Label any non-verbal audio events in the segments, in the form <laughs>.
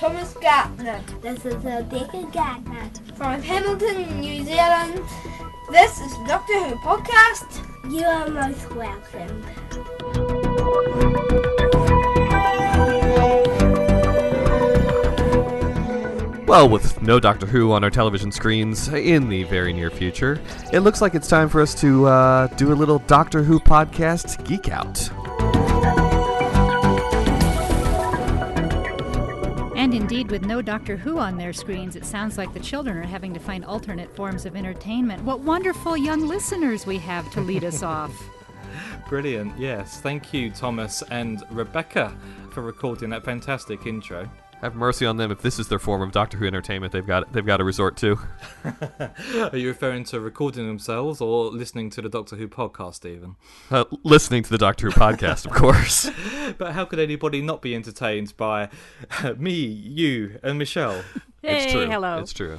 Thomas Gartner This is Rebecca Gagner. from Hamilton, New Zealand. This is Doctor Who podcast. You are most welcome. Well, with no Doctor Who on our television screens in the very near future, it looks like it's time for us to uh, do a little Doctor Who podcast geek out. And indeed, with no Doctor Who on their screens, it sounds like the children are having to find alternate forms of entertainment. What wonderful young listeners we have to lead us off. <laughs> Brilliant, yes. Thank you, Thomas and Rebecca, for recording that fantastic intro. Have mercy on them if this is their form of Doctor Who entertainment they've got they've got to resort to. <laughs> Are you referring to recording themselves or listening to the Doctor Who podcast, even? Uh, listening to the Doctor Who podcast, of course. <laughs> But how could anybody not be entertained by <laughs> me, you, and Michelle? it's Hey, true. hello. It's true.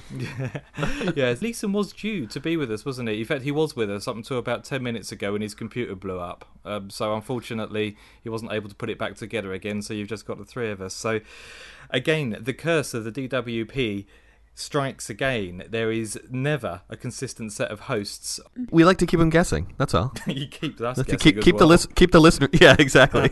yeah, Leeson was due to be with us, wasn't he? In fact, he was with us up until about 10 minutes ago when his computer blew up. Um, so, unfortunately, he wasn't able to put it back together again, so you've just got the three of us. So, again, the curse of the DWP strikes again. There is never a consistent set of hosts. <laughs> We like to keep them guessing. That's all. <laughs> you keep us guessing keep as keep the list keep the listener. <laughs> Yeah, exactly.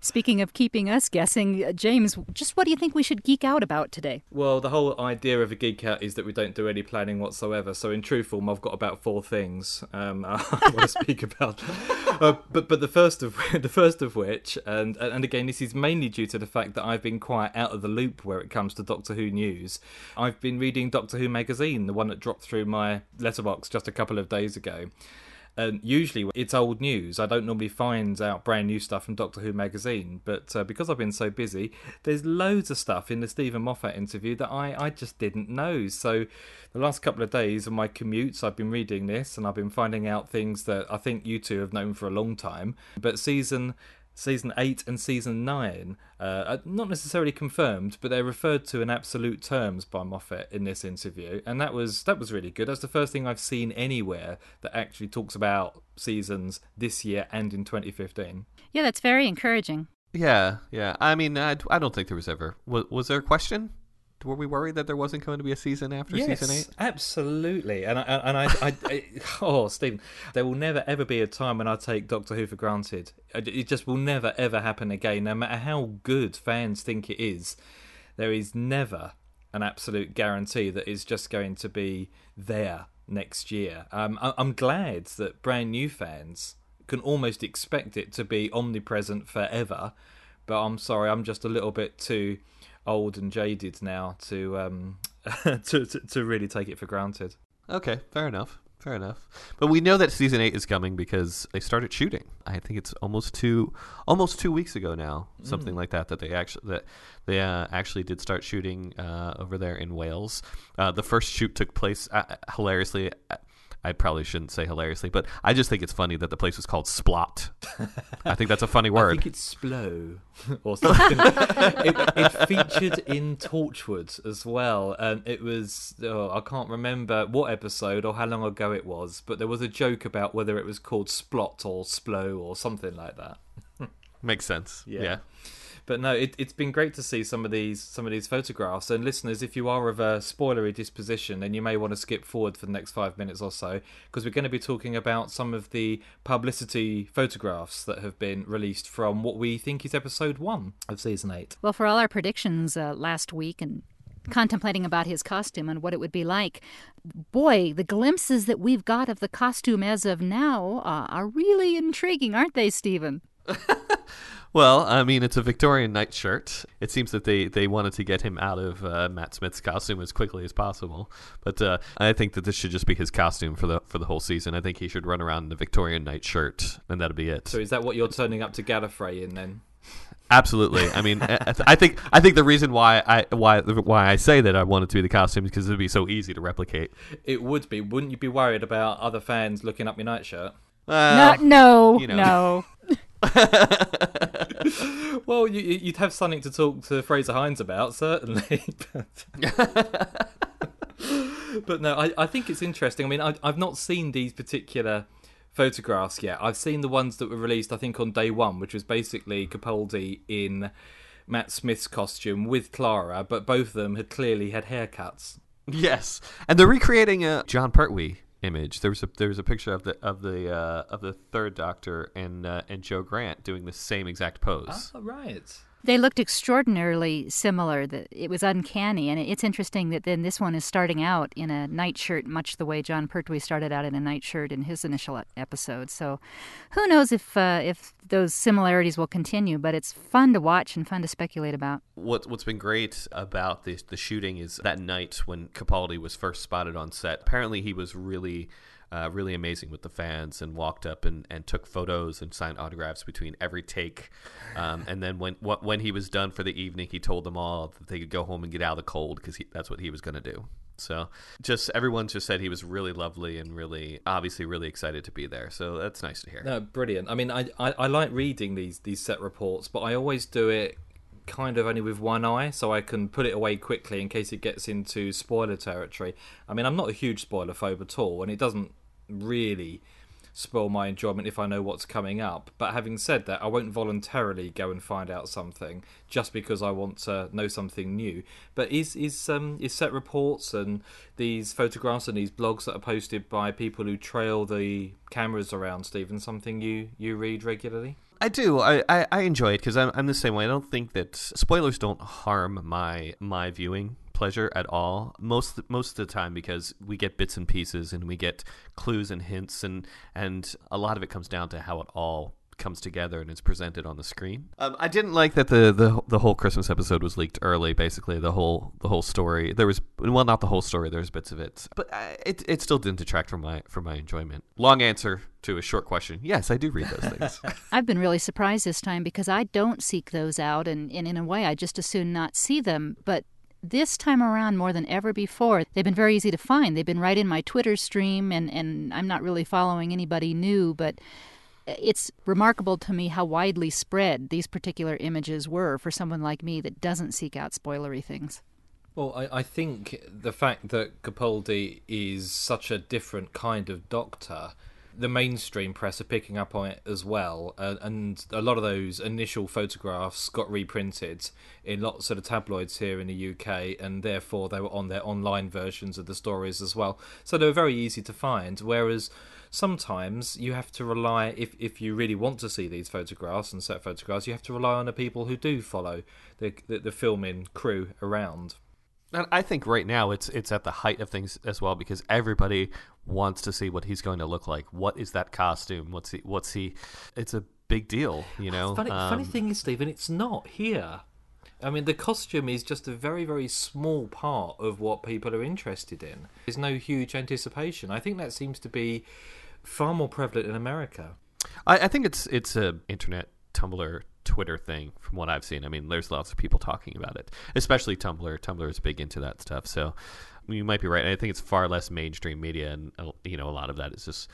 Speaking of keeping us guessing, uh, James, just what do you think we should geek out about today? Well, the whole idea of a geek out is that we don't do any planning whatsoever. So, in true form, I've got about four things um, I want to speak about. Uh, but but the first of the first of which, and and again, this is mainly due to the fact that I've been quite out of the loop where it comes to Doctor Who news. I've been reading Doctor Who magazine, the one that dropped through my letterbox just a couple of days ago. And usually it's old news. I don't normally find out brand new stuff from Doctor Who magazine, but uh, because I've been so busy, there's loads of stuff in the Steven Moffat interview that I, I just didn't know. So the last couple of days of my commutes, I've been reading this and I've been finding out things that I think you two have known for a long time. But season season 8 and season 9 uh, are not necessarily confirmed but they're referred to in absolute terms by Moffat in this interview and that was that was really good that's the first thing I've seen anywhere that actually talks about seasons this year and in 2015 Yeah, that's very encouraging. yeah, yeah. I mean, I, I don't think there was ever was, was there a question? Were we worried that there wasn't going to be a season after season eight? absolutely. And I, and I, I, I, <laughs> oh, Stephen, there will never ever be a time when I take Doctor Who for granted. It just will never ever happen again. No matter how good fans think it is, there is never an absolute guarantee that it's just going to be there next year. Um, I, I'm glad that brand new fans can almost expect it to be omnipresent forever. But I'm sorry, I'm just a little bit too old and jaded now to um <laughs> to, to to really take it for granted. Okay, fair enough. Fair enough. But we know that season eight is coming because they started shooting. I think it's almost two, almost two weeks ago now, something like that. That they actually that they uh, actually did start shooting uh, over there in Wales. Uh, the first shoot took place uh, hilariously. I probably shouldn't say hilariously, but I just think it's funny that the place was called Splott. <laughs> I think that's a funny word. I think it's Splo <laughs> or something. <laughs> it, it featured in Torchwood as well, and it was oh, I can't remember what episode or how long ago it was, but there was a joke about whether it was called Splott or Splo or something like that. Makes sense. Yeah. yeah. But no, it, it's been great to see some of these some of these photographs. And listeners, if you are of a spoilery disposition, then you may want to skip forward for the next five minutes or so, because we're going to be talking about some of the publicity photographs that have been released from what we think is episode one of season eight. Well, for all our predictions uh, last week and contemplating about his costume and what it would be like, boy, the glimpses that we've got of the costume as of now uh, are really intriguing, aren't they, Stephen? <laughs> Well, I mean, it's a Victorian nightshirt. It seems that they, they wanted to get him out of uh, Matt Smith's costume as quickly as possible. But uh, I think that this should just be his costume for the for the whole season. I think he should run around in a Victorian nightshirt, and that'll be it. So is that what you're turning up to Gallifrey in then? Absolutely. I mean, <laughs> I, I think I think the reason why I why why I say that I want it to be the costume is because it would be so easy to replicate. It would be. Wouldn't you be worried about other fans looking up your nightshirt? Well, no, no, you know. no. <laughs> <laughs> Well, you, you'd have something to talk to Frazer Hines about, certainly. <laughs> but, no, I, I think it's interesting. I mean, I, I've not seen these particular photographs yet. I've seen the ones that were released, I think, on day one, which was basically Capaldi in Matt Smith's costume with Clara, but both of them had clearly had haircuts. Yes, and they're recreating a Jon Pertwee image. There was a there was a picture of the of the uh, of the third Doctor and uh, and Jo Grant doing the same exact pose. Oh, right. They looked extraordinarily similar. It was uncanny, and it's interesting that then this one is starting out in a nightshirt, much the way Jon Pertwee started out in a nightshirt in his initial episode. So, who knows if uh, if those similarities will continue? But it's fun to watch and fun to speculate about. What what's been great about the the shooting is that night when Capaldi was first spotted on set. Apparently, he was really uh, really amazing with the fans and walked up and, and took photos and signed autographs between every take. Um, and then when when he was done for the evening, he told them all that they could go home and get out of the cold because that's what he was going to do. So just everyone just said he was really lovely and really obviously really excited to be there. So that's nice to hear. No, brilliant. I mean, I, I, I like reading these these set reports, but I always do it kind of only with one eye so I can put it away quickly in case it gets into spoiler territory. I mean, I'm not a huge spoiler phobe at all, and it doesn't really spoil my enjoyment if I know what's coming up. But having said that, I won't voluntarily go and find out something just because I want to know something new. But is is um is set reports and these photographs and these blogs that are posted by people who trail the cameras around, Stephen, something you you read regularly? I do. I, I, I enjoy it because I'm, I'm the same way. I don't think that spoilers don't harm my my viewing pleasure at all most most of the time because we get bits and pieces and we get clues and hints and and a lot of it comes down to how it all comes together and is presented on the screen. Um, I didn't like that the, the the whole Christmas episode was leaked early. Basically, the whole the whole story. There was well, not the whole story. There's bits of it, but I, it it still didn't detract from my from my enjoyment. Long answer to a short question. Yes, I do read those things. <laughs> I've been really surprised this time because I don't seek those out, and, and in a way, I just as soon not see them. But this time around more than ever before they've been very easy to find. They've been right in my twitter stream and, and i'm not really following anybody new but it's remarkable to me how widely spread these particular images were for someone like me that doesn't seek out spoilery things. Well, I, I think the fact that Capaldi is such a different kind of doctor the mainstream press are picking up on it as well, uh, and a lot of those initial photographs got reprinted in lots of the tabloids here in the UK, and therefore they were on their online versions of the stories as well. So they were very easy to find. Whereas sometimes you have to rely, if if you really want to see these photographs and set photographs, you have to rely on the people who do follow the the, the filming crew around. And I think right now it's it's at the height of things as well because everybody wants to see what he's going to look like. What is that costume? What's he? What's he? It's a big deal, you know. Funny, Um, funny thing is, Stephen, it's not here. I mean, the costume is just a very, very small part of what people are interested in. There's no huge anticipation. I think that seems to be far more prevalent in America. I, I think it's it's a internet Tumblr Twitter thing from what I've seen. I mean, there's lots of people talking about it, especially Tumblr. Tumblr is big into that stuff. So you might be right. I think it's far less mainstream media, and uh, you know, a lot of that is just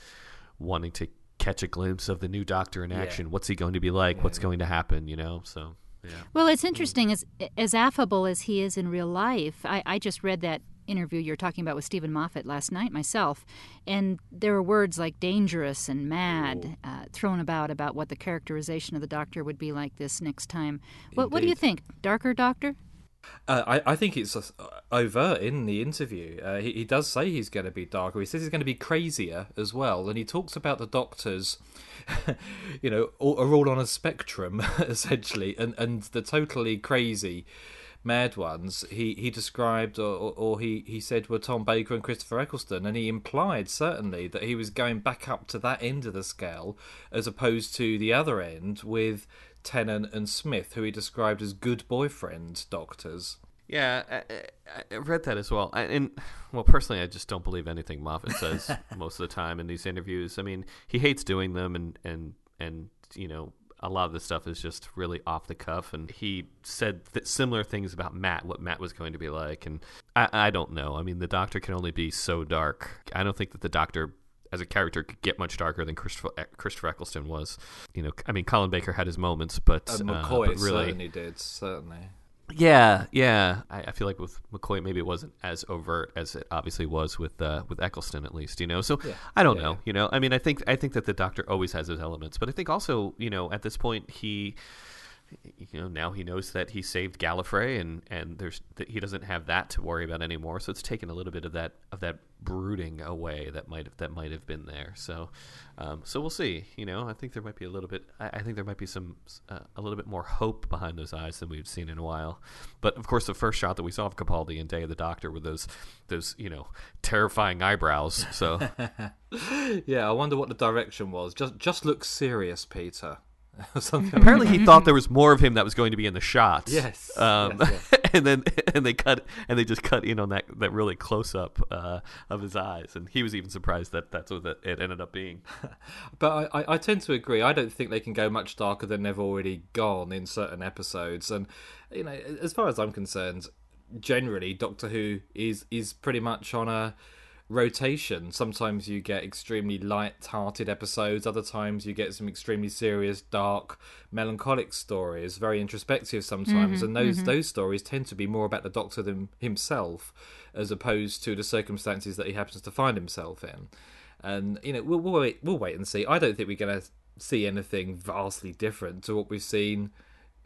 wanting to catch a glimpse of the new Doctor in action. What's he going to be like? What's going to happen? You know, so. Yeah. Well, it's interesting as as affable as he is in real life. I, I just read that interview you're talking about with Steven Moffat last night myself, and there were words like dangerous and mad uh, thrown about about what the characterization of the Doctor would be like this next time. What What do you think, darker Doctor? Uh, I, I think it's uh, overt in the interview. Uh, he, he does say he's going to be darker. He says he's going to be crazier as well, and he talks about the doctors, <laughs> you know, all, are all on a spectrum <laughs> essentially, and and the totally crazy, mad ones. He he described or, or, or he he said were Tom Baker and Christopher Eccleston, and he implied certainly that he was going back up to that end of the scale as opposed to the other end with Tennant and Smith, who he described as good boyfriend doctors. Yeah, I, I, I read that as well. I, and well, personally, I just don't believe anything Moffat says <laughs> most of the time in these interviews. I mean, he hates doing them, and and and you know, a lot of the stuff is just really off the cuff. And he said th- similar things about Matt, what Matt was going to be like, and I, I don't know. I mean, the Doctor can only be so dark. I don't think that the Doctor. As a character, could get much darker than Christopher, Christopher Eccleston was. You know, I mean, Colin Baker had his moments, but, uh, McCoy but really, certainly did, certainly. Yeah, yeah. I, I feel like with McCoy, maybe it wasn't as overt as it obviously was with uh, with Eccleston, at least. You know, so Yeah. I don't Yeah, know. yeah. You know, I mean, I think I think that the Doctor always has his elements, but I think also, you know, at this point, he you know now he knows that he saved Gallifrey and and there's he doesn't have that to worry about anymore. So it's taken a little bit of that of that brooding away that might have, that might have been there. So um, so we'll see. You know, I think there might be a little bit. I, I think there might be some uh, a little bit more hope behind those eyes than we've seen in a while. But of course, the first shot that we saw of Capaldi in Day of the Doctor with those those you know terrifying eyebrows. So <laughs> yeah, I wonder what the direction was. Just just look serious, Peter. <laughs> Something apparently he thought there was more of him that was going to be in the shot. Yes, Um, yes, yes. <laughs> and then <laughs> and they cut and they just cut in on that that really close up uh, of his eyes, and he was even surprised that that's what it ended up being. But I, I, I tend to agree. I don't think they can go much darker than they've already gone in certain episodes. And you know, as far as I'm concerned, generally Doctor Who is is pretty much on a rotation. Sometimes you get extremely light-hearted episodes. Other times you get some extremely serious, dark, melancholic stories. Very introspective sometimes, mm-hmm, and those mm-hmm. those stories tend to be more about the Doctor than himself, as opposed to the circumstances that he happens to find himself in. And you know, we'll, we'll wait. We'll wait and see. I don't think we're going to see anything vastly different to what we've seen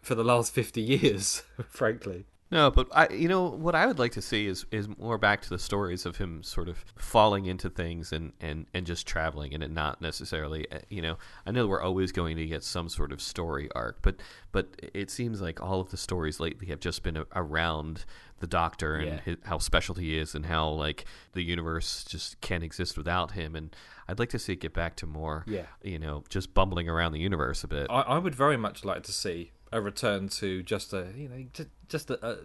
for the last fifty <laughs> years, frankly. No, but I, you know, what I would like to see is is more back to the stories of him sort of falling into things and and and just traveling, and it not necessarily, uh, you know, I know we're always going to get some sort of story arc, but but it seems like all of the stories lately have just been a, around the Doctor and Yeah. his, how special he is, and how like the universe just can't exist without him, and I'd like to see it get back to more, Yeah. you know, just bumbling around the universe a bit. I, I would very much like to see a return to just a you know just, just a, a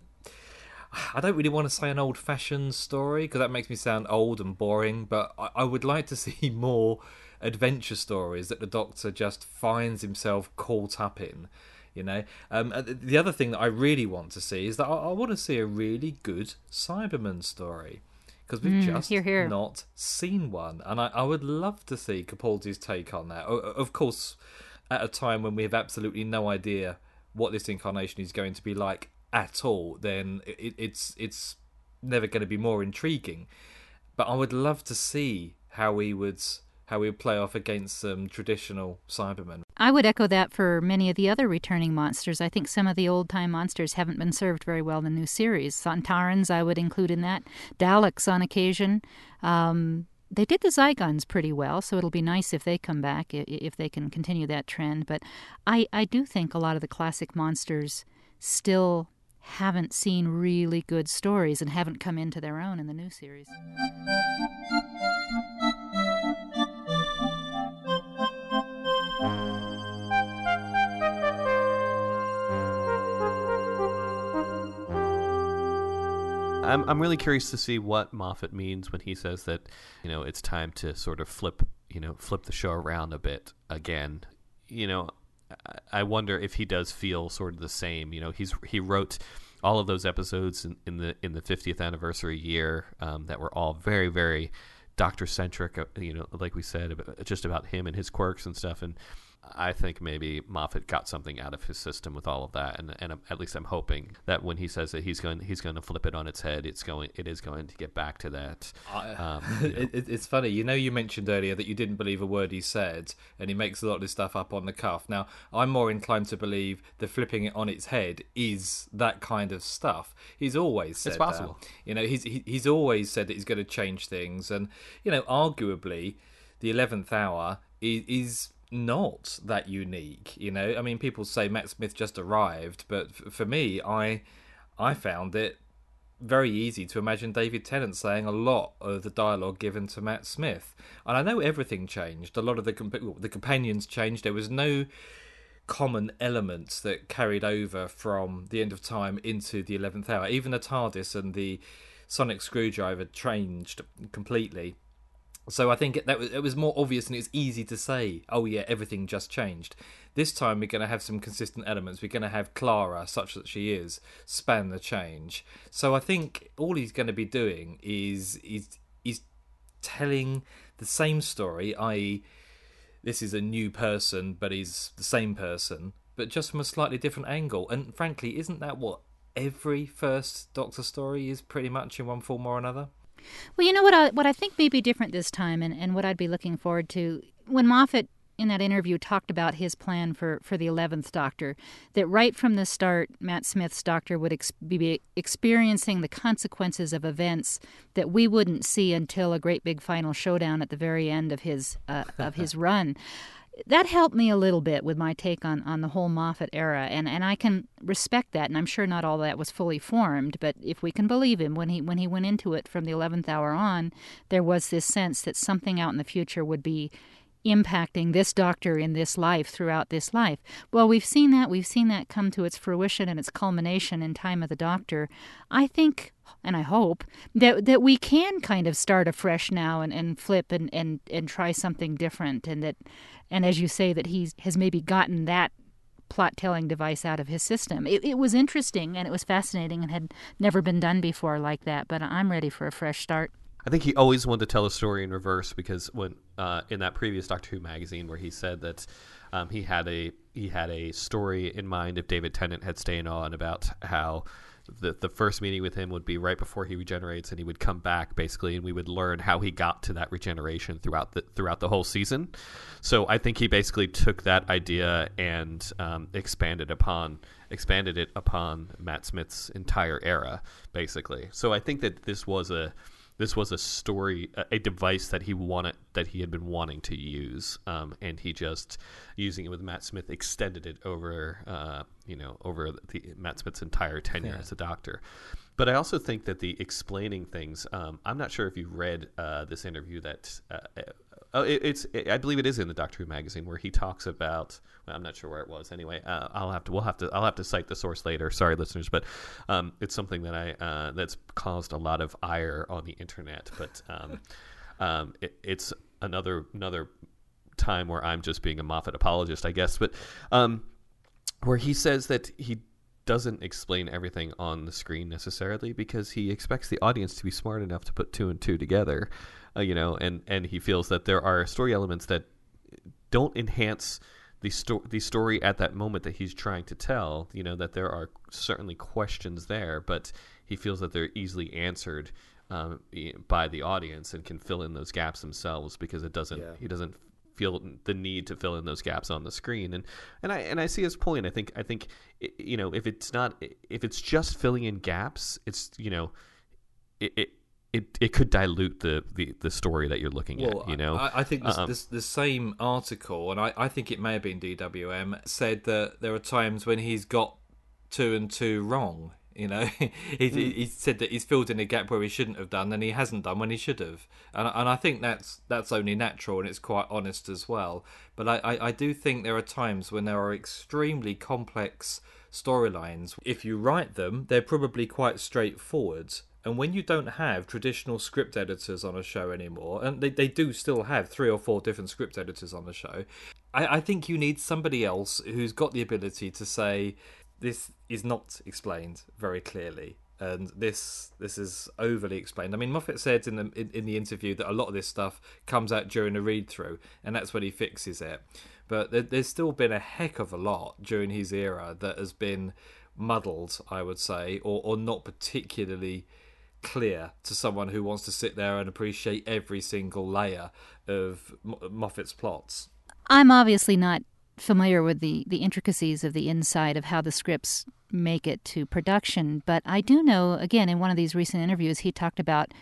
I don't really want to say an old-fashioned story because that makes me sound old and boring, but I, I would like to <laughs> see more adventure stories that the Doctor just finds himself caught up in. You know, um, the other thing that I really want to see is that I, I want to see a really good Cyberman story because we've just hear, hear. not seen one, and I, I would love to see Capaldi's take on that. Of course, at a time when we have absolutely no idea what this incarnation is going to be like at all, then it, it's it's never going to be more intriguing. But I would love to see how he would how he would play off against some traditional Cybermen. I would echo that for many of the other returning monsters. I think some of the old time monsters haven't been served very well in the new series. Sontarans, I would include in that. Daleks on occasion. Um, they did the Zygons pretty well, so it'll be nice if they come back, if they can continue that trend. But I, I do think a lot of the classic monsters still haven't seen really good stories and haven't come into their own in the new series. I'm I'm really curious to see what Moffat means when he says that you know it's time to sort of flip you know flip the show around a bit again. You know, I- wonder if he does feel sort of the same. You know, he's he wrote all of those episodes in, in the in the 50th anniversary year um, that were all very very Doctor centric. uh, You know, like we said, just about him and his quirks and stuff. And I think maybe Moffat got something out of his system with all of that, and and at least I'm hoping that when he says that he's going he's going to flip it on its head, it's going it is going to get back to that. <laughs> Um, you know. it, it, it's funny, you know. You mentioned earlier that you didn't believe a word he said, and he makes a lot of this stuff up on the cuff. Now, I'm more inclined to believe the flipping it on its head is that kind of stuff. He's always said It's possible. that. You know, he's he, he's always said that he's going to change things, and you know, arguably, the eleventh hour is. is not that unique, you know. I mean, people say Matt Smith just arrived, but f- for me, I I found it very easy to imagine David Tennant saying a lot of the dialogue given to Matt Smith. And I know everything changed. A lot of the comp- the companions changed. There was no common elements that carried over from the end of time into the 11th hour. Even the TARDIS and the sonic screwdriver changed completely. So I think it, that was, it was more obvious and it's easy to say, oh yeah, everything just changed. This time we're going to have some consistent elements. We're going to have Clara, such that she is, span the change. So I think all he's going to be doing is is is telling the same story, i.e., this is a new person, but he's the same person, but just from a slightly different angle. And frankly, isn't that what every first Doctor story is pretty much in one form or another? Well, you know what I, what I think may be different this time, and, and what I'd be looking forward to when Moffat in that interview talked about his plan for, for the 11th Doctor, that right from the start, Matt Smith's Doctor would ex- be experiencing the consequences of events that we wouldn't see until a great big final showdown at the very end of his uh, of his <laughs> run that helped me a little bit with my take on, on the whole Moffat era, and, and I can respect that. And I'm sure not all that was fully formed, but if we can believe him, when he when he went into it from the eleventh hour on, there was this sense that something out in the future would be impacting this doctor in this life throughout this life. Well, we've seen that. We've seen that come to its fruition and its culmination in Time of the Doctor. I think and I hope that that we can kind of start afresh now and, and flip and, and, and try something different and that and as you say that he has maybe gotten that plot telling device out of his system. It, it was interesting and it was fascinating and had never been done before like that, but I'm ready for a fresh start. I think he always wanted to tell a story in reverse because when uh, in that previous Doctor Who magazine where he said that um, he had a he had a story in mind if David Tennant had stayed on about how the the first meeting with him would be right before he regenerates, and he would come back basically, and we would learn how he got to that regeneration throughout the throughout the whole season. So I think he basically took that idea and um, expanded upon expanded it upon Matt Smith's entire era, basically. So I think that this was a this was a story, a, device that he wanted, that he had been wanting to use, um, and he just using it with Matt Smith extended it over, uh, you know, over the Matt Smith's entire tenure yeah. as a doctor. But I also think that the explaining things. Um, I'm not sure if you read uh, this interview that uh, Oh, it, it's. It, I believe it is in the Doctor Who magazine where he talks about. Well, I'm not sure where it was. Anyway, uh, I'll have to. We'll have to. I'll have to cite the source later. Sorry, listeners, but um, it's something that I uh, that's caused a lot of ire on the internet. But um, <laughs> um, it, it's another another time where I'm just being a Moffat apologist, I guess. But um, where he says that he doesn't explain everything on the screen necessarily because he expects the audience to be smart enough to put two and two together uh, you know, and and he feels that there are story elements that don't enhance the sto- the story at that moment that he's trying to tell. You know, that there are certainly questions there, but he feels that they're easily answered um, by the audience and can fill in those gaps themselves because it doesn't yeah. he doesn't feel the need to fill in those gaps on the screen and and I and I see his point I think I think you know if it's not if it's just filling in gaps it's you know it, it it, it could dilute the, the, the story that you're looking well, at. You know, I, I think this, um, this, the same article, and I, I think it may have been DWM, said that there are times when he's got two and two wrong. You know, <laughs> he, mm. he said that he's filled in a gap where he shouldn't have done, and he hasn't done when he should have. And and I think that's that's only natural and it's quite honest as well. But I, I, I do think there are times when there are extremely complex storylines. If you write them, they're probably quite straightforward and when you don't have traditional script editors on a show anymore, and they, they do still have three or four different script editors on the show, I, I think you need somebody else who's got the ability to say, this is not explained very clearly and this this is overly explained. I mean, Moffat said in the in, in, the interview that a lot of this stuff comes out during a read through, and that's when he fixes it. But there, there's still been a heck of a lot during his era that has been muddled, I would say, or or not particularly clear to someone who wants to sit there and appreciate every single layer of Moffat's plots. I'm obviously not familiar with the, the intricacies of the inside of how the scripts make it to production, but I do know, again, in one of these recent interviews, he talked about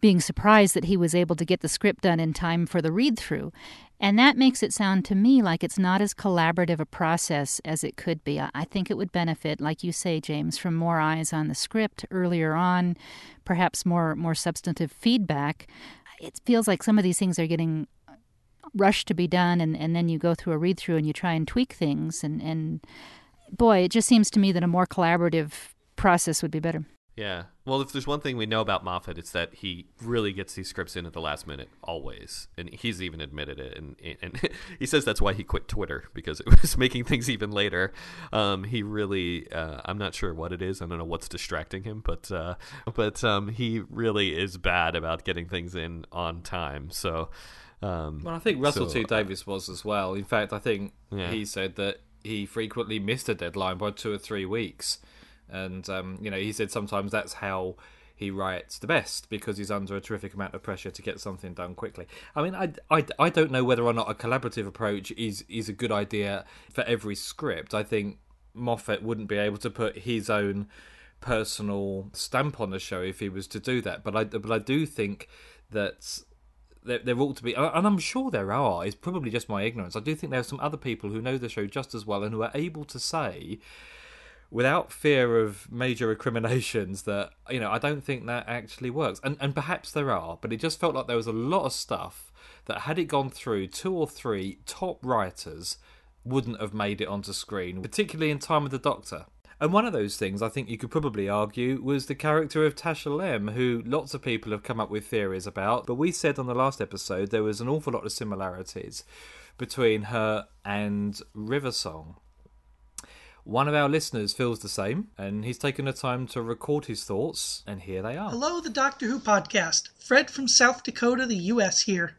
being surprised that he was able to get the script done in time for the read through. And that makes it sound to me like it's not as collaborative a process as it could be. I think it would benefit, like you say, James, from more eyes on the script earlier on, perhaps more more substantive feedback. It feels like some of these things are getting rushed to be done and, and then you go through a read through and you try and tweak things and, and boy, it just seems to me that a more collaborative process would be better. Yeah. Well, if there's one thing we know about Moffat, it's that he really gets these scripts in at the last minute, always, and he's even admitted it. And and <laughs> he says that's why he quit Twitter because it <laughs> was making things even later. Um, he really, uh, I'm not sure what it is. I don't know what's distracting him, but uh, but um, he really is bad about getting things in on time. So. Um, well, I think Russell so, T Davies was as well. In fact, I think yeah. he said that he frequently missed a deadline by two or three weeks and um, you know he said sometimes that's how he writes the best because he's under a terrific amount of pressure to get something done quickly. I mean, I, I, I don't know whether or not a collaborative approach is, is a good idea for every script. I think Moffat wouldn't be able to put his own personal stamp on the show if he was to do that. But I, but I do think that there, there ought to be, and I'm sure there are. It's probably just my ignorance. I do think there are some other people who know the show just as well and who are able to say without fear of major <laughs> recriminations that you know I don't think that actually works and and perhaps there are but it just felt like there was a lot of stuff that had it gone through two or three top writers wouldn't have made it onto screen particularly in time of the doctor and one of those things I think you could probably argue was the character of Tasha Lem, who lots of people have come up with theories about. But we said on the last episode there was an awful lot of similarities between her and River Song. One of our listeners feels the same, and he's taken the time to record his thoughts, and here they are. Hello, the Doctor Who podcast. Fred from South Dakota, the U.S. here.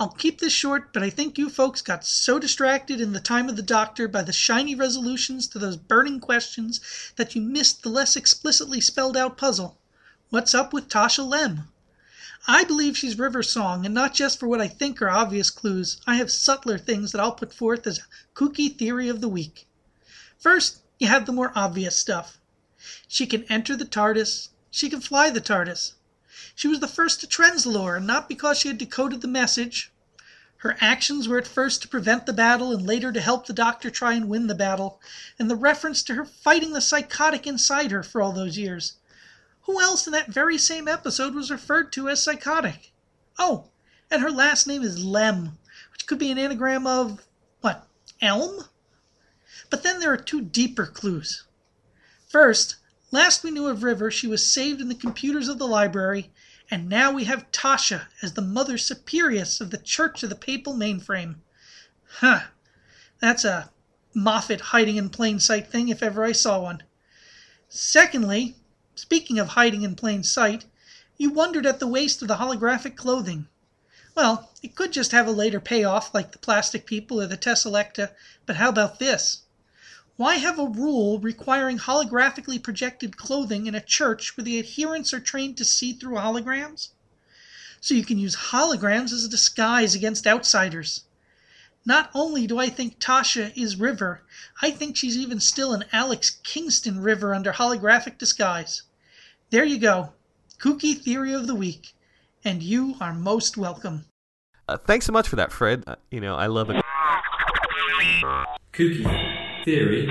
I'll keep this short, but I think you folks got so distracted in the time of the Doctor by the shiny resolutions to those burning questions that you missed the less explicitly spelled out puzzle. What's up with Tasha Lem? I believe she's River Song, and not just for what I think are obvious clues. I have subtler things that I'll put forth as a kooky theory of the week. First, you have the more obvious stuff. She can enter the TARDIS. She can fly the TARDIS. She was the first to Trenzalore, and not because she had decoded the message. Her actions were at first to prevent the battle and later to help the Doctor try and win the battle, and the reference to her fighting the psychotic inside her for all those years. Who else in that very same episode was referred to as psychotic? Oh, and her last name is Lem, which could be an anagram of what? Elm? But then there are two deeper clues. First, last we knew of River, she was saved in the computers of the library, and now we have Tasha as the Mother Superioress of the Church of the Papal Mainframe. Huh, that's a Moffat hiding in plain sight thing if ever I saw one. Secondly, speaking of hiding in plain sight, you wondered at the waste of the holographic clothing. Well, it could just have a later payoff like the plastic people or the Teselecta, but how about this? Why have a rule requiring holographically projected clothing in a church where the adherents are trained to see through holograms? So you can use holograms as a disguise against outsiders. Not only do I think Tasha is River, I think she's even still an Alex Kingston River under holographic disguise. There you go. Kooky theory of the week. And you are most welcome. Uh, thanks so much for that, Fred. Uh, you know, I love it. Kooky theory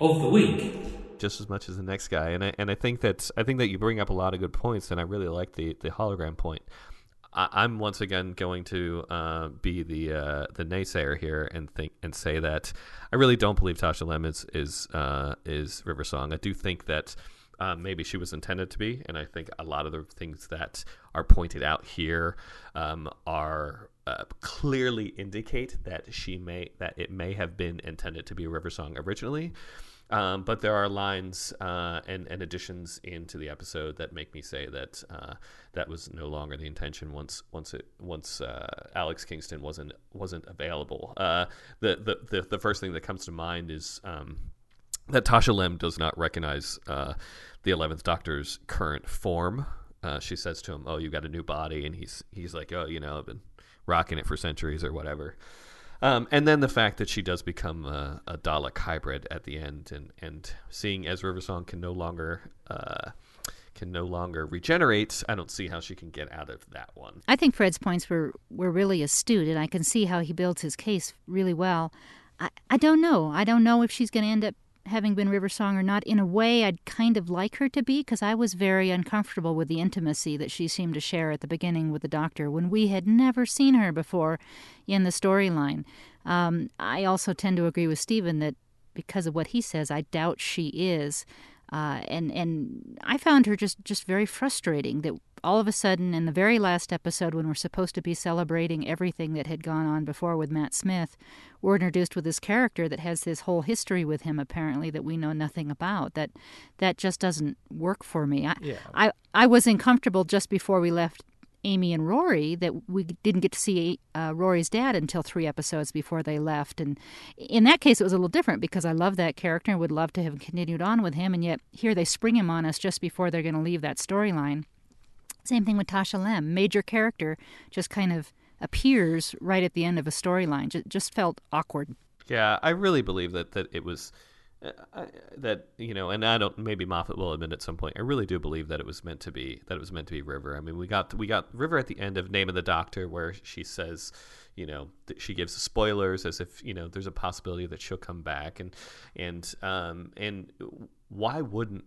of the week just as much as the next guy, and I and I think that I think that you bring up a lot of good points, and I really like the the hologram point. I, am once again going to uh, be the uh, the naysayer here and think and say that I really don't believe Tasha Lem is is uh, is River Song. I do think that um, maybe she was intended to be, and I think a lot of the things that are pointed out here um, are uh, clearly indicate that she may that it may have been intended to be a river song originally. Um, but there are lines uh, and, and additions into the episode that make me say that uh, that was no longer the intention once once it once uh, Alex Kingston wasn't wasn't available. Uh, the, the, the the first thing that comes to mind is um, that Tasha Lem does not recognize uh, the Eleventh Doctor's current form. Uh, she says to him, "Oh, you got a new body," and he's he's like, "Oh, you know, I've been rocking it for centuries or whatever. Um, and then the fact that she does become a, a, Dalek hybrid at the end, and, and seeing as River Song can no longer uh, can no longer regenerate, I don't see how she can get out of that one. I think Fred's points were, were really astute, and I can see how he builds his case really well. I, I don't know. I don't know if she's going to end up having been River Song or not, in a way I'd kind of like her to be because I was very uncomfortable with the intimacy that she seemed to share at the beginning with the doctor when we had never seen her before in the storyline. Um, I also tend to agree with Stephen that because of what he says, I doubt she is. Uh, and and I found her just, just very frustrating that all of a sudden in the very last episode when we're supposed to be celebrating everything that had gone on before with Matt Smith, we're introduced with this character that has this whole history with him apparently that we know nothing about. That that just doesn't work for me. I yeah. I, I was uncomfortable just before we left Amy and Rory that we didn't get to see uh, Rory's dad until three episodes before they left. And in that case, it was a little different because I love that character and would love to have continued on with him. And yet here they spring him on us just before they're going to leave that storyline. Same thing with Tasha Lem, major character, just kind of appears right at the end of a storyline. Just, just felt awkward. Yeah, I really believe that that it was That you know, and I don't. Maybe Moffat will admit at some point. I really do believe that it was meant to be that it was meant to be River. I mean, we got we got River at the end of Name of the Doctor, where she says, you know, she gives spoilers as if you know there's a possibility that she'll come back, and and um and why wouldn't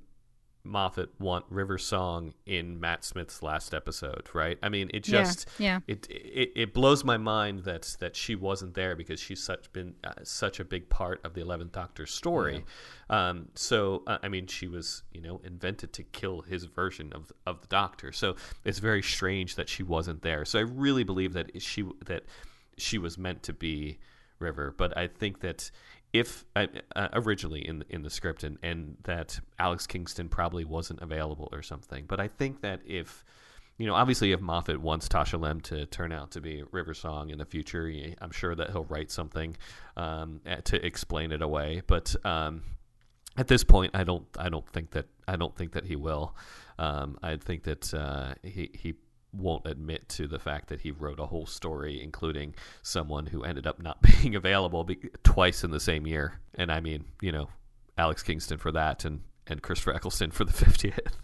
Moffat want River Song in Matt Smith's last episode, right? I mean, it just yeah, yeah. It, it it blows my mind that that she wasn't there because she's such been uh, such a big part of the Eleventh Doctor's story. Yeah. Um, so uh, I mean, she was you know invented to kill his version of of the Doctor. So it's very strange that she wasn't there. So I really believe that she that she was meant to be River, but I think that if uh, uh, originally in in the script and and that Alex Kingston probably wasn't available or something. But I think that if you know, obviously, if Moffat wants Tasha Lem to turn out to be River Song in the future, I'm sure that he'll write something um, to explain it away. But um, at this point, I don't, I don't think that, I don't think that he will. Um, I think that uh, he he won't admit to the fact that he wrote a whole story, including someone who ended up not <laughs> being available be- twice in the same year. And I mean, you know, Alex Kingston for that, and and Christopher Eccleston for the <laughs> fiftieth.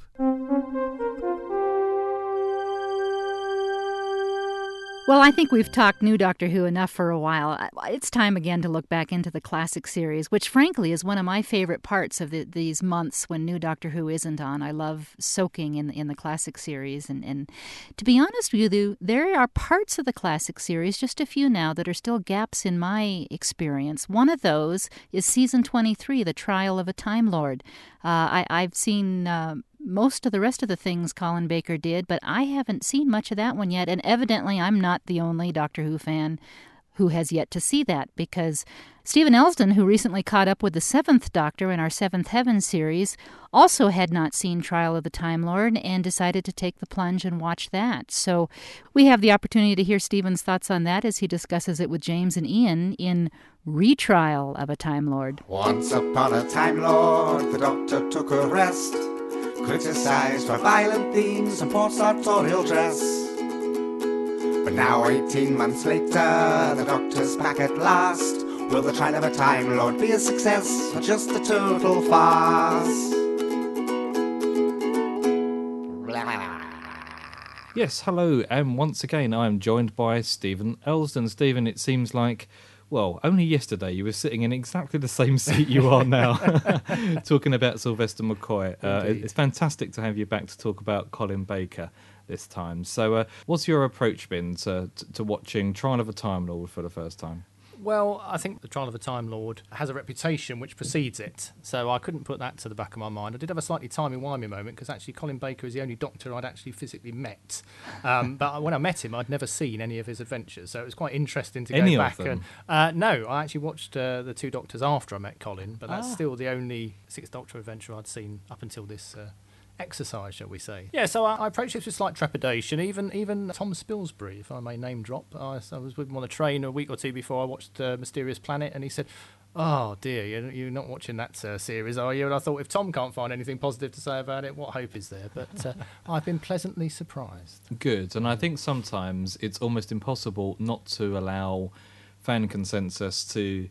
Well, I think we've talked new Doctor Who enough for a while. It's time again to look back into the classic series, which frankly is one of my favorite parts of the, these months when new Doctor Who isn't on. I love soaking in in the classic series, and, and to be honest with you, there are parts of the classic series, just a few now, that are still gaps in my experience. One of those is season twenty three, The Trial of a Time Lord. Uh, I, I've seen. Uh, most of the rest of the things Colin Baker did, but I haven't seen much of that one yet. And evidently, I'm not the only Doctor Who fan who has yet to see that because Stephen Elsden, who recently caught up with the Seventh Doctor in our Seventh Heaven series, also had not seen Trial of the Time Lord and decided to take the plunge and watch that. So we have the opportunity to hear Stephen's thoughts on that as he discusses it with James and Ian in Retrial of a Time Lord. Once upon a Time Lord, the Doctor took a rest criticized for violent themes and poor sartorial dress. But now, 18 months later, the doctor's back at last. Will the trial of a Time Lord be a success or just a total farce? Yes, hello, and once again I am joined by Stephen Elsden. Stephen, it seems like well, only yesterday you were sitting in exactly the same <laughs> seat you are now, <laughs> talking about Sylvester McCoy. Uh, it's fantastic to have you back to talk about Colin Baker this time. So, uh, what's your approach been to, to watching Trial of a Time Lord for the first time? Well, I think the Trial of a Time Lord has a reputation which precedes it, so I couldn't put that to the back of my mind. I did have a slightly timey-wimey moment because actually Colin Baker is the only Doctor I'd actually physically met. Um, <laughs> but when I met him, I'd never seen any of his adventures, so it was quite interesting to any go back and. Uh, no, I actually watched uh, the two Doctors after I met Colin, but that's Ah. still the only Sixth Doctor adventure I'd seen up until this. Uh, exercise, shall we say? Yeah, so I, I approached this with slight trepidation. Even even Tom Spilsbury, if I may name drop, I, I was with him on a train a week or two before I watched uh, Mysterious Planet, and he said, "Oh dear, you're, you're not watching that uh, series, are you?" And I thought, if Tom can't find anything positive to say about it, what hope is there? But uh, <laughs> I've been pleasantly surprised. Good, and I think sometimes it's almost impossible not to allow fan consensus to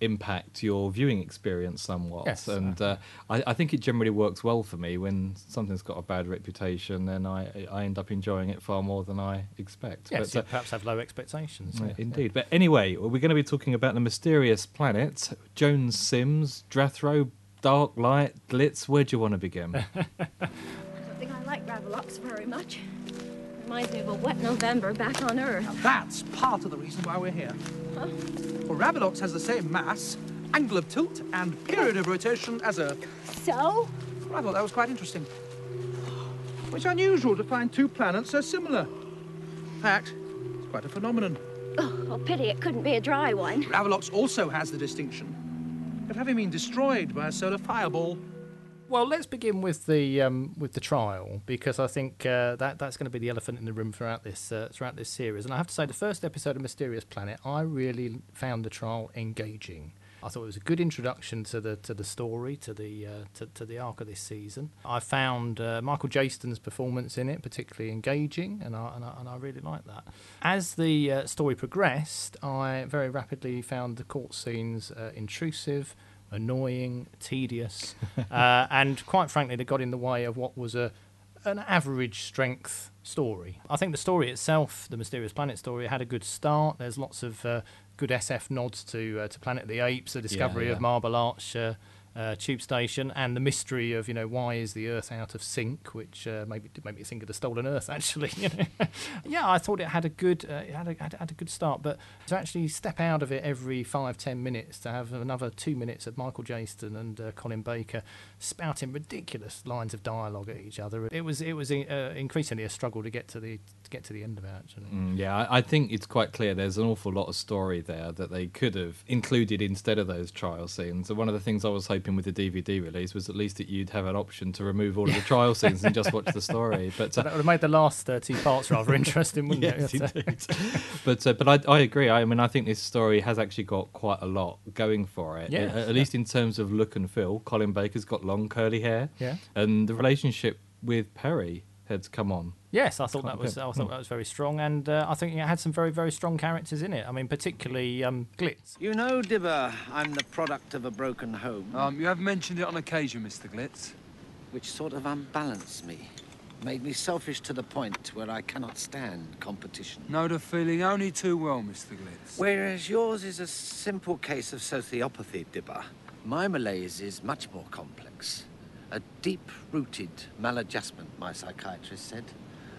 impact your viewing experience somewhat. Yes. and uh, I, I think it generally works well for me when something's got a bad reputation. Then I I end up enjoying it far more than I expect. Yes, But, you uh, perhaps have low expectations. yeah, yeah. Indeed. But anyway, we're going to be talking about the mysterious planet, Joan Sims, Drathro, Dark Light, Glitz. Where do you want to begin? <laughs> I don't think I like Ravelox very much. Reminds me of a wet November back on Earth. That's part of the reason why we're here. Well, Ravelox has the same mass, angle of tilt, and period of rotation as Earth. So? I thought that was quite interesting. It's unusual to find two planets so similar. In fact, it's quite a phenomenon. Oh, a pity it couldn't be a dry one. Ravelox also has the distinction of having been destroyed by a solar fireball. Well, let's begin with the um, with the trial because I think uh, that that's going to be the elephant in the room throughout this uh, throughout this series. And I have to say, the first episode of Mysterious Planet, I really found the trial engaging. I thought it was a good introduction to the to the story, to the uh, to, to the arc of this season. I found uh, Michael Jayston's performance in it particularly engaging, and I and I, and I really liked that. As the uh, story progressed, I very rapidly found the court scenes uh, intrusive annoying, tedious, <laughs> uh, and quite frankly, they got in the way of what was a an average strength story. I think the story itself, the Mysterious Planet story, had a good start. There's lots of uh, good SF nods to uh, to Planet of the Apes, the discovery yeah. of Marble Arch. Uh, tube station and the mystery of you know why is the Earth out of sync, which uh, maybe make me think of the stolen Earth <laughs> actually. You know? yeah, I thought it had a good uh, it had a, had, a good start, but to actually step out of it every five ten minutes to have another two minutes of Michael Jayston and uh, Colin Baker spouting ridiculous lines of dialogue at each other, it was it was uh, increasingly a struggle to get to the get to the end of it actually. Mm, yeah, I, I think it's quite clear there's an awful lot of story there that they could have included instead of those trial scenes. And one of the things I was hoping with the DVD release was at least that you'd have an option to remove all of the trial scenes and just watch the <laughs> story. But uh, that would have made the last uh, two parts rather interesting, wouldn't <laughs> yes, it? <laughs> indeed. but uh, but I, I agree. I mean, I think this story has actually got quite a lot going for it. Yes, at, at yeah. least in terms of look and feel. Colin Baker's got long curly hair. Yeah. And the relationship with Peri had come on. Yes, I thought quite that was good. I thought Mm. that was very strong, and uh, I think it had some very very strong characters in it. I mean, particularly um, Glitz. You know, Dibber, I'm the product of a broken home. Um, you have mentioned it on occasion, Mr. Glitz. Which sort of unbalanced me. Made me selfish to the point where I cannot stand competition. Know the feeling only too well, Mr. Glitz. Whereas yours is a simple case of sociopathy, Dibber. My malaise is much more complex. A deep-rooted maladjustment, my psychiatrist said.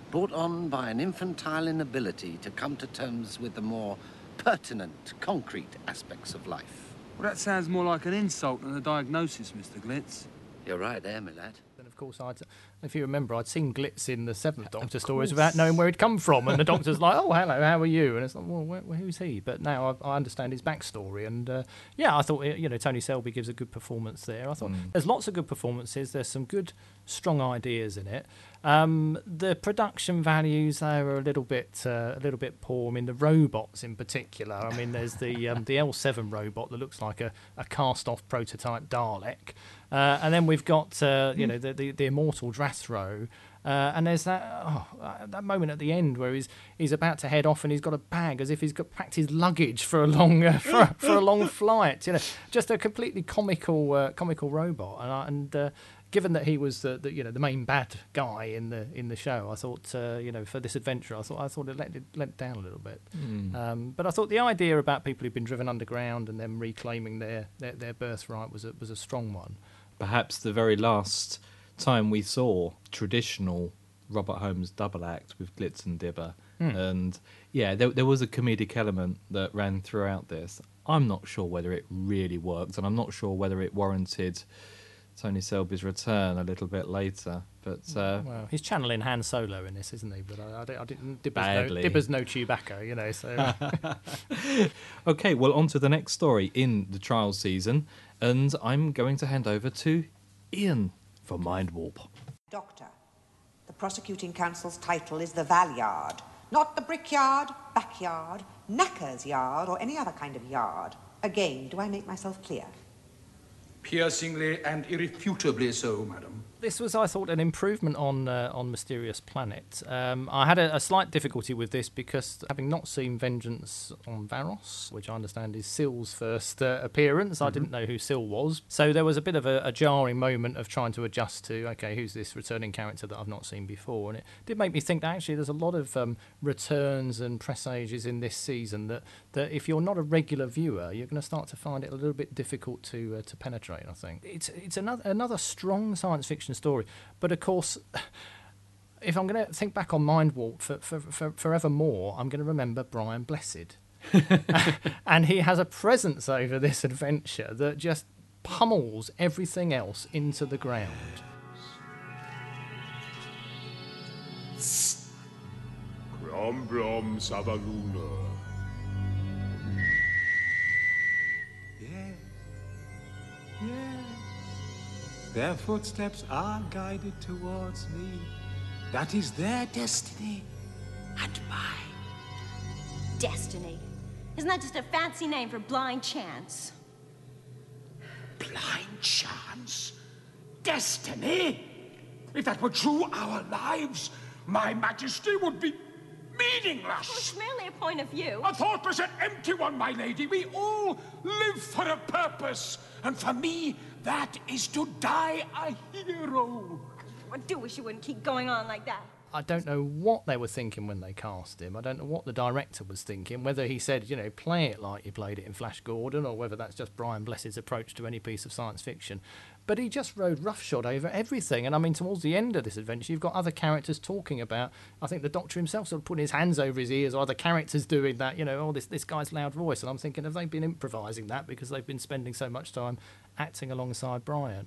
Brought on by an infantile inability to come to terms with the more pertinent, concrete aspects of life. Well, that sounds more like an insult than a diagnosis, Mr. Glitz. You're right there, my lad. Course, I'd, if you remember, I'd seen Glitz in the Seventh Doctor stories without knowing where he'd come from, and the Doctor's like, <laughs> "Oh, hello, how are you?" And it's like, "Well, where, who's he?" But now I, I understand his backstory, and uh, yeah, I thought you know Tony Selby gives a good performance there. I thought there's lots of good performances. There's some good, strong ideas in it. Um, the production values they were a little bit uh, a little bit poor. I mean, the robots in particular. I mean, there's the um, <laughs> the L7 robot that looks like a, a cast off prototype Dalek, uh, and then we've got uh, you know the, the the immortal Drathro. Uh, and there's that oh, uh, that moment at the end where he's he's about to head off and he's got a bag as if he's got packed his luggage for a long uh, <laughs> for, a- for a long flight. You know, just a completely comical uh, comical robot. And, and uh, given that he was the, the you know the main bad guy in the in the show, I thought uh, you know for this adventure, I thought I thought it let it let down a little bit. Mm. Um, but I thought the idea about people who've been driven underground and them reclaiming their their, their birthright was a, was a strong one. Perhaps the very last time we saw traditional Robert Holmes double act with Glitz and Dibber. Hmm. And yeah, there, there was a comedic element that ran throughout this. I'm not sure whether it really worked, and I'm not sure whether it warranted Tony Selby's return a little bit later. But uh, Well, he's channeling Han Solo in this, isn't he? But I, I, I didn't. Dibber's no. Dibber's no Chewbacca, you know. So <laughs> okay, well, on to the next story in the trial season, and I'm going to hand over to Ian for Mind Warp. Doctor, the prosecuting counsel's title is the Valyard, not the brickyard, backyard, knacker's yard, or any other kind of yard. Again, do I make myself clear? Piercingly and irrefutably so, madam. this was, I thought, an improvement on uh, on Mysterious Planet. Um, I had a, a slight difficulty with this because, having not seen Vengeance on Varos, which I understand is Sil's first uh, appearance, I didn't know who Sill was. So there was a bit of a, a jarring moment of trying to adjust to, okay, who's this returning character that I've not seen before? And it did make me think that actually there's a lot of um, returns and presages in this season that, that if you're not a regular viewer, you're going to start to find it a little bit difficult to uh, to penetrate. I think it's it's another another strong science fiction story, but of course. <sighs> If I'm going to think back on Mind Warp for, for, for forevermore, I'm going to remember Brian Blessed. <laughs> <laughs> and he has a presence over this adventure that just pummels everything else into the ground. Brom Brom Savaluna. Their footsteps are guided towards me. That is their destiny and mine. Destiny. Isn't that just a fancy name for blind chance? Blind chance? Destiny? If that were true, our lives, my majesty, would be meaningless. It's merely a point of view. A thoughtless and empty one, my lady. We all live for a purpose. And for me, that is to die a hero. I do wish you wouldn't keep going on like that. I don't know what they were thinking when they cast him. I don't know what the director was thinking, whether he said, you know, play it like you played it in Flash Gordon, or whether that's just Brian Blessed's approach to any piece of science fiction. But he just rode roughshod over everything. And I mean, towards the end of this adventure, you've got other characters talking about, I think the Doctor himself sort of putting his hands over his ears, or other characters doing that, you know, oh, this, this guy's loud voice. And I'm thinking, have they been improvising that because they've been spending so much time acting alongside Brian?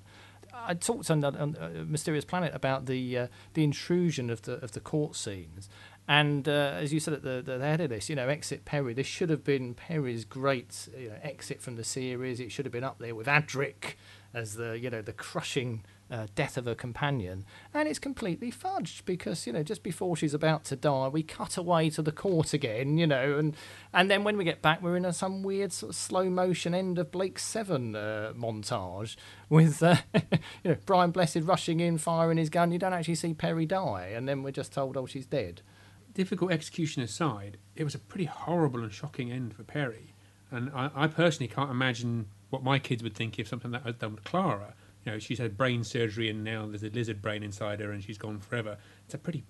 I talked on, on uh, Mysterious Planet about the uh, the intrusion of the of the court scenes, and uh, as you said at the, the head of this, you know, exit Peri. This should have been Peri's great you know, exit from the series. It should have been up there with Adric as the you know the crushing uh, death of a companion, and it's completely fudged because you know just before she's about to die, we cut away to the court again, you know, and and then when we get back, we're in a, some weird sort of slow motion end of Blake Seven uh, montage with uh, <laughs> you know Brian Blessed rushing in, firing his gun. You don't actually see Peri die, and then we're just told, oh, she's dead. Difficult execution aside, it was a pretty horrible and shocking end for Peri, and I, I personally can't imagine what my kids would think if something that was done with Clara you know, she's had brain surgery and now there's a lizard brain inside her and she's gone forever. It's a pretty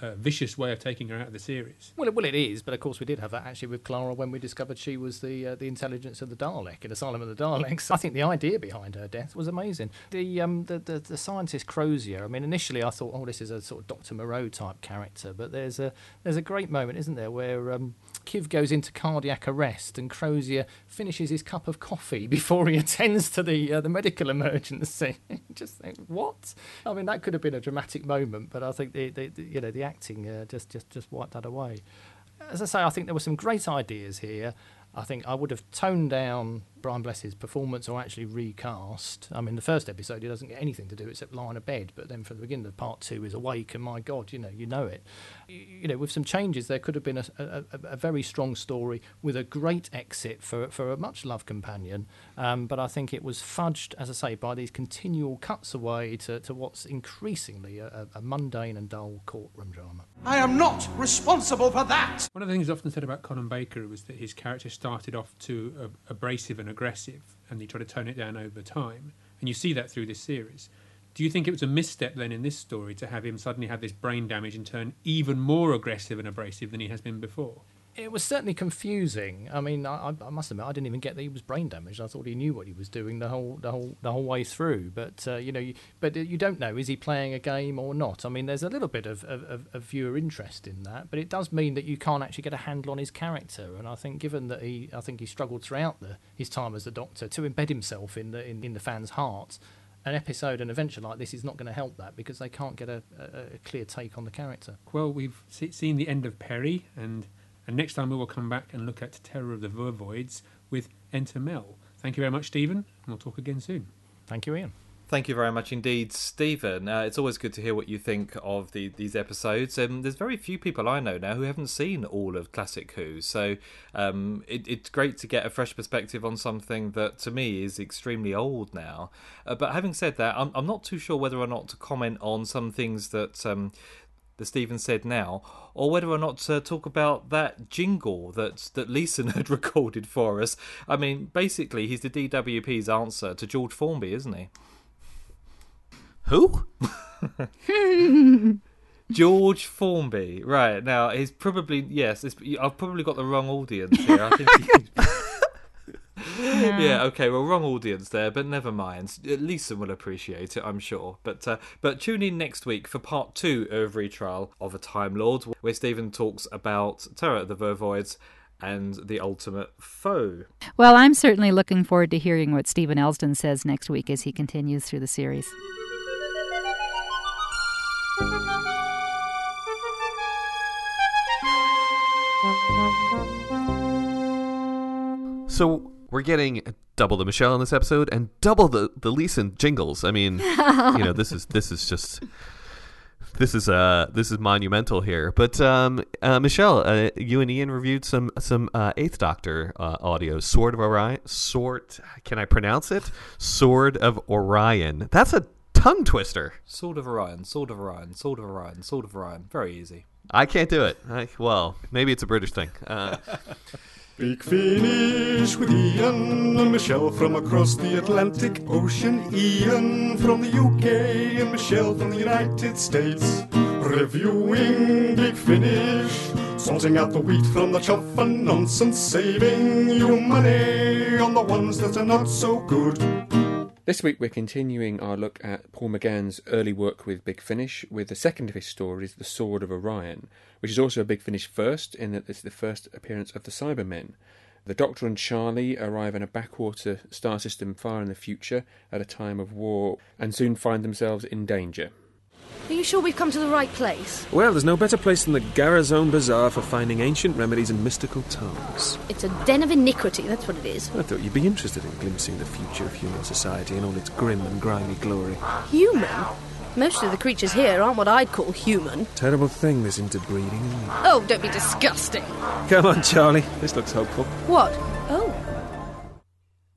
uh, vicious way of taking her out of the series. Well, well, it is, but of course we did have that actually with Clara when we discovered she was the uh, the intelligence of the Dalek in Asylum of the Daleks. I think the idea behind her death was amazing. The um the, the, the scientist Crozier. I mean, initially I thought, oh, this is a sort of Doctor Moreau type character, but there's a there's a great moment, isn't there, where um, Kiv goes into cardiac arrest and Crozier finishes his cup of coffee <laughs> before he attends to the uh, the medical emergency. <laughs> just think, what? I mean, that could have been a dramatic moment, but I think the, the, the you know the acting uh, just just just wiped that away. As I say, I think there were some great ideas here. I think I would have toned down Brian Bless's performance or actually recast. I mean, the first episode he doesn't get anything to do except lie on a bed, but then from the beginning of part two is awake, and my God, you know, you know it. You know, with some changes, there could have been a, a, a very strong story with a great exit for for a much loved companion. Um, but I think it was fudged, as I say, by these continual cuts away to, to what's increasingly a, a mundane and dull courtroom drama. I am not responsible for that. One of the things often said about Colin Baker was that his character started off too abrasive and aggressive, and he tried to tone it down over time. And you see that through this series. Do you think it was a misstep then in this story to have him suddenly have this brain damage and turn even more aggressive and abrasive than he has been before? It was certainly confusing. I mean, I, I, must admit, I didn't even get that he was brain damaged. I thought he knew what he was doing the whole, the whole, the whole way through. But uh, you know, you, but you don't know is he playing a game or not. I mean, there's a little bit of, of, of, viewer interest in that, but it does mean that you can't actually get a handle on his character. And I think, given that he, I think he struggled throughout the, his time as a Doctor to embed himself in the in, in the fans' hearts an episode, an adventure like this is not going to help that because they can't get a, a, a, clear take on the character. Well, we've seen the end of Peri, and and next time we will come back and look at Terror of the Vervoids with Enter Mel. Thank you very much, Stephen, and we'll talk again soon. Thank you, Ian. Thank you very much indeed, Stephen. Uh, it's always good to hear what you think of the, these episodes. Um, there's very few people I know now who haven't seen all of Classic Who, so um, it, it's great to get a fresh perspective on something that to me is extremely old now. Uh, but having said that, I'm, I'm, not too sure whether or not to comment on some things that um, that Stephen said now, or whether or not to talk about that jingle that that Leeson <laughs> had recorded for us. I mean, basically, he's the DWP's answer to George Formby, isn't he? Who? <laughs> George Formby. Right now, he's probably yes. I've probably got the wrong audience here. I think. <laughs> Yeah, okay, well, wrong audience there, but never mind. Lisa will appreciate it, I'm sure. But uh, but tune in next week for part two of Retrial of a Time Lord, where Stephen talks about Terror of the Vervoids and the ultimate foe. Well, I'm certainly looking forward to hearing what Stephen Elsden says next week as he continues through the series. So we're getting double the Michelle in this episode and double the the Leeson jingles. I mean, you know, this is this is just this is uh this is monumental here. But um, uh, Michelle, uh, you and Ian reviewed some some uh, Eighth Doctor uh, audio, Sword of Orion. Sword, can I pronounce it? Sword of Orion. That's a tongue twister. Sword of Orion, Sword of Orion, Sword of Orion, Sword of Orion. Very easy. I can't do it. I, well, maybe it's a British thing. <laughs> Big finish with Ian and Michelle from across the Atlantic Ocean. Ian from the UK and Michelle from the United States. Reviewing Big Finish, sorting out the wheat from the chaff and nonsense, saving you money on the ones that are not so good. This week we're continuing our look at Paul McGann's early work with Big Finish with the second of his stories, The Sword of Orion, which is also a Big Finish first in that this is the first appearance of the Cybermen. The Doctor and Charlie arrive in a backwater star system far in the future at a time of war and soon find themselves in danger. Are you sure we've come to the right place? Well, there's no better place than the Garazone Bazaar for finding ancient remedies and mystical tongues. It's a den of iniquity, that's what it is. I thought you'd be interested in glimpsing the future of human society in all its grim and grimy glory. Human? Most of the creatures here aren't what I'd call human. Terrible thing, this interbreeding. Oh, don't be disgusting. Come on, Charlie. This looks hopeful. What? Oh.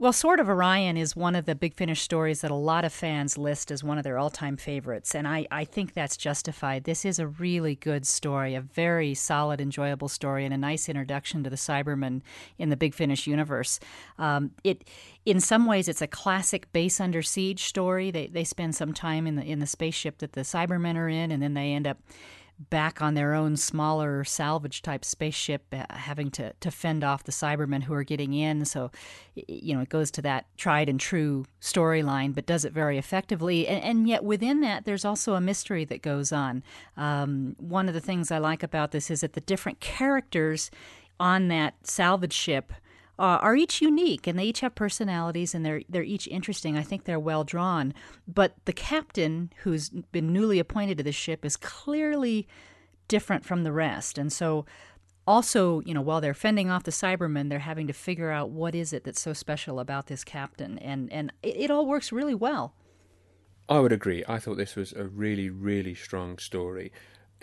Well, Sword of Orion is one of the Big Finish stories that a lot of fans list as one of their all time favorites, and I, I think that's justified. This is a really good story, a very solid, enjoyable story, and a nice introduction to the Cybermen in the Big Finish universe. Um, it, in some ways, it's a classic base under siege story. They, they spend some time in the, in the spaceship that the Cybermen are in, and then they end up back on their own smaller salvage type spaceship, uh, having to, to fend off the Cybermen who are getting in. So, you know, it goes to that tried and true storyline, but does it very effectively. And, and, yet within that, there's also a mystery that goes on. Um, one of the things I like about this is that the different characters on that salvage ship uh, are each unique and they each have personalities and they're they're each interesting. I think they're well drawn. But the captain, who's been newly appointed to the ship, is clearly different from the rest. And so, also, you know, while they're fending off the Cybermen, they're having to figure out what is it that's so special about this captain, and and it, it all works really well. I would agree. I thought this was a really, really strong story.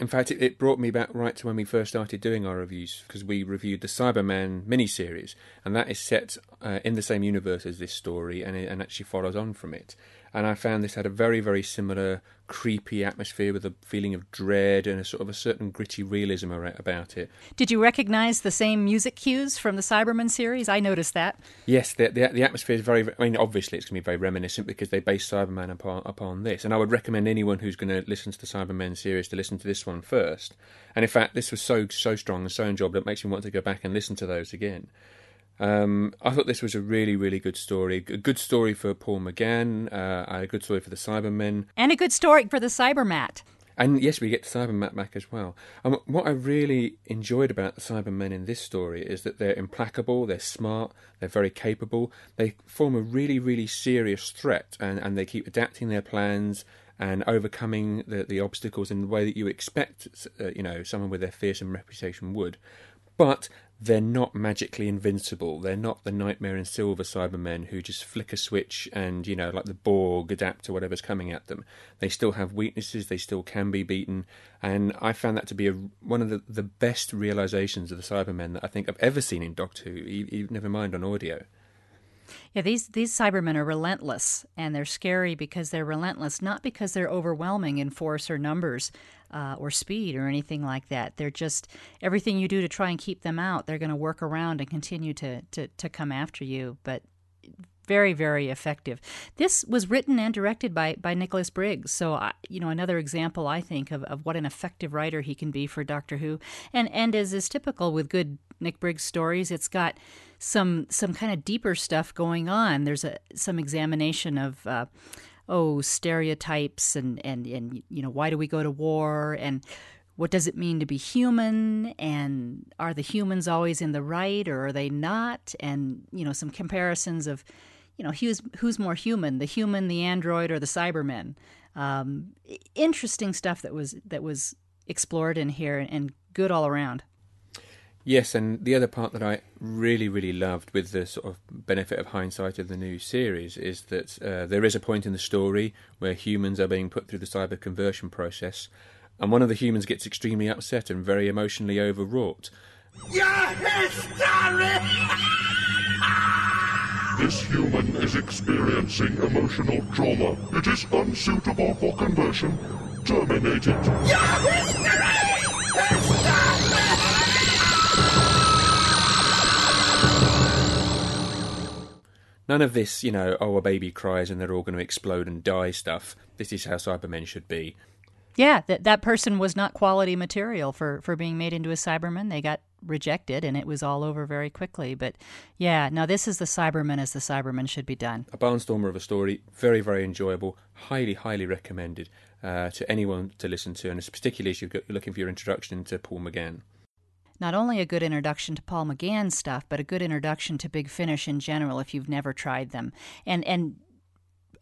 In fact, it, it, brought me back right to when we first started doing our reviews because we reviewed the Cyberman miniseries, and that is set uh, in the same universe as this story, and, it, and actually follows on from it. And I found this had a very, very similar creepy atmosphere with a feeling of dread and a sort of a certain gritty realism about it. Did you recognize the same music cues from the Cyberman series? I noticed that. Yes, the, the, the atmosphere is very, I mean, obviously it's going to be very reminiscent because they base Cyberman upon, upon this. And I would recommend anyone who's going to listen to the Cyberman series to listen to this one first. And in fact, this was so, so strong and so enjoyable, that it makes me want to go back and listen to those again. Um, I thought this was a really, really good story. A good story for Paul McGann, uh, a good story for the Cybermen. And a good story for the Cybermat. And yes, we get Cybermat back as well. And what I really enjoyed about the Cybermen in this story is that they're implacable, they're smart, they're very capable, they form a really, really serious threat, and, and they keep adapting their plans and overcoming the, the obstacles in the way that you expect, uh, you know, someone with their fearsome reputation would. But they're not magically invincible. They're not the Nightmare in Silver Cybermen who just flick a switch and, you know, like the Borg, adapt to whatever's coming at them. They still have weaknesses, they still can be beaten. And I found that to be a, one of the, the best realizations of the Cybermen that I think I've ever seen in Doctor Who, never mind on audio. Yeah, these these Cybermen are relentless, and they're scary because they're relentless, not because they're overwhelming in force or numbers uh, or speed or anything like that. They're just everything you do to try and keep them out. They're going to work around and continue to, to to come after you, but very very effective. This was written and directed by by Nicholas Briggs, so I, you know another example I think of, of what an effective writer he can be for Doctor Who, and and as is typical with good Nick Briggs stories, it's got some some kind of deeper stuff going on. There's a some examination of. Uh, oh stereotypes and and and you know why do we go to war? And what does it mean to be human? And are the humans always in the right or are they not? And you know some comparisons of you know who's who's more human the human the android or the cybermen? Um, interesting stuff that was that was explored in here and good all around Yes, and the other part that I really, really loved, with the sort of benefit of hindsight of the new series, is that uh, there is a point in the story where humans are being put through the cyber conversion process, and one of the humans gets extremely upset and very emotionally overwrought. You're hysterical! <laughs> This human is experiencing emotional trauma. It is unsuitable for conversion. Terminated. None of this, you know, oh, a baby cries and they're all going to explode and die stuff. This is how Cybermen should be. Yeah, that that person was not quality material for for being made into a Cyberman. They got rejected, and it was all over very quickly. But yeah, now this is the Cyberman as the Cyberman should be done. A barnstormer of a story, very, very enjoyable, highly, highly recommended uh, to anyone to listen to, and it's particularly if you're looking for your introduction to Paul McGann. Not only a good introduction to Paul McGann stuff, but a good introduction to Big Finish in general if you've never tried them. And and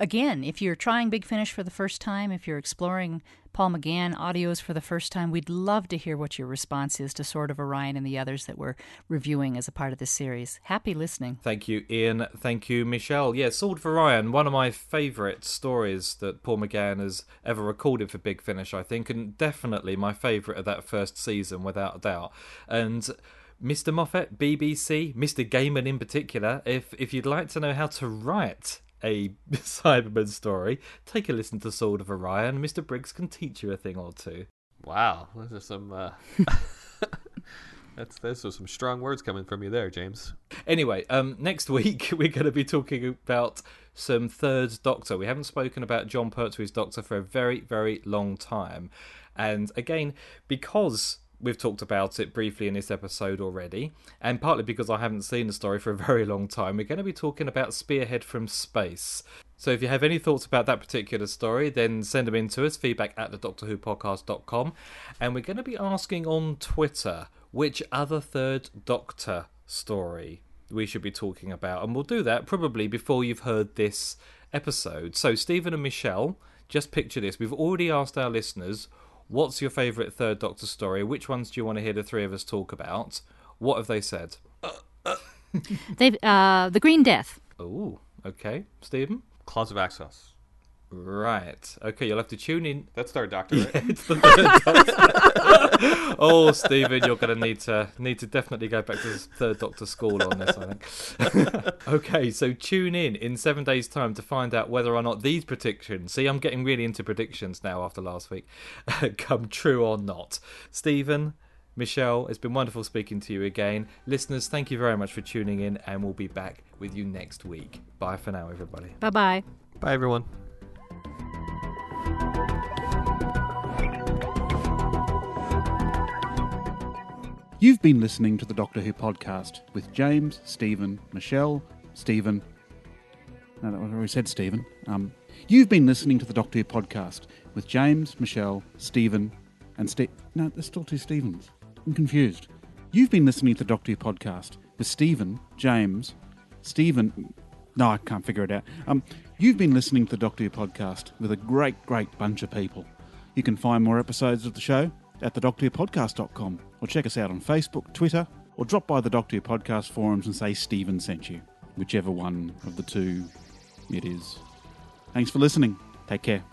again, if you're trying Big Finish for the first time, if you're exploring Paul McGann audios for the first time, we'd love to hear what your response is to Sword of Orion and the others that we're reviewing as a part of this series. Happy listening. Thank you, Ian. Thank you, Michelle. Yeah, Sword of Orion, one of my favourite stories that Paul McGann has ever recorded for Big Finish, I think, and definitely my favourite of that first season, without a doubt. And Mr. Moffat, BBC, Mr. Gaiman in particular, if if you'd like to know how to write a <laughs> Cyberman story, take a listen to Sword of Orion. Mr. Briggs can teach you a thing or two. Wow, those are some. Uh... <laughs> That's those are some strong words coming from you there, James. Anyway, um, next <laughs> week we're going to be talking about some Third Doctor. We haven't spoken about Jon Pertwee's Doctor for a very, very long time, and again, because we've talked about it briefly in this episode already, and partly because I haven't seen the story for a <laughs> very long time, we're going to be talking about Spearhead from Space. So if you have any thoughts about that particular story, then send them in to us, feedback at the Doctor Who podcast.com. And we're going to be asking on Twitter which other third Doctor story we should be talking about. And we'll do that probably before you've heard this episode. So, Stephen and Michelle, just picture this. We've already asked our listeners, what's your favourite third Doctor story? Which ones do you want to hear the three of us talk about? What have they said? They've uh, the Green Death. Oh, okay. Stephen? Claws of Axos. Right. Okay, you'll have to tune in. That's third Doctor, right? <laughs> it's the third Doctor. Oh, Stephen, you're going to need to need to definitely go back to third Doctor school on this. I think. <laughs> okay, so tune in in seven days' time to find out whether or not these predictions. See, I'm getting really into predictions now after last week. <laughs> come true or not, Stephen. Michelle, it's been wonderful speaking to you again. Listeners, thank you very much for tuning in, and we'll be back with you next week. Bye for now, everybody. Bye bye. Bye, everyone. You've been listening to the Doctor Who podcast with James, Stephen, Michelle, Stephen. No, that was already said Stephen. Um, you've been listening to the Doctor Who podcast with James, Michelle, Stephen, and Steve. No, there's still two Stevens. I'm confused. You've been listening to the Doctor Who podcast with Stephen, James, Stephen. No, I can't figure it out. Um, you've been listening to the Doctor Who podcast with a great, great bunch of people. You can find more episodes of the show at thedoctorwhopodcast.com or check us out on Facebook, Twitter, or drop by the Doctor Who podcast forums and say Stephen sent you, whichever one of the two it is. Thanks for listening. Take care.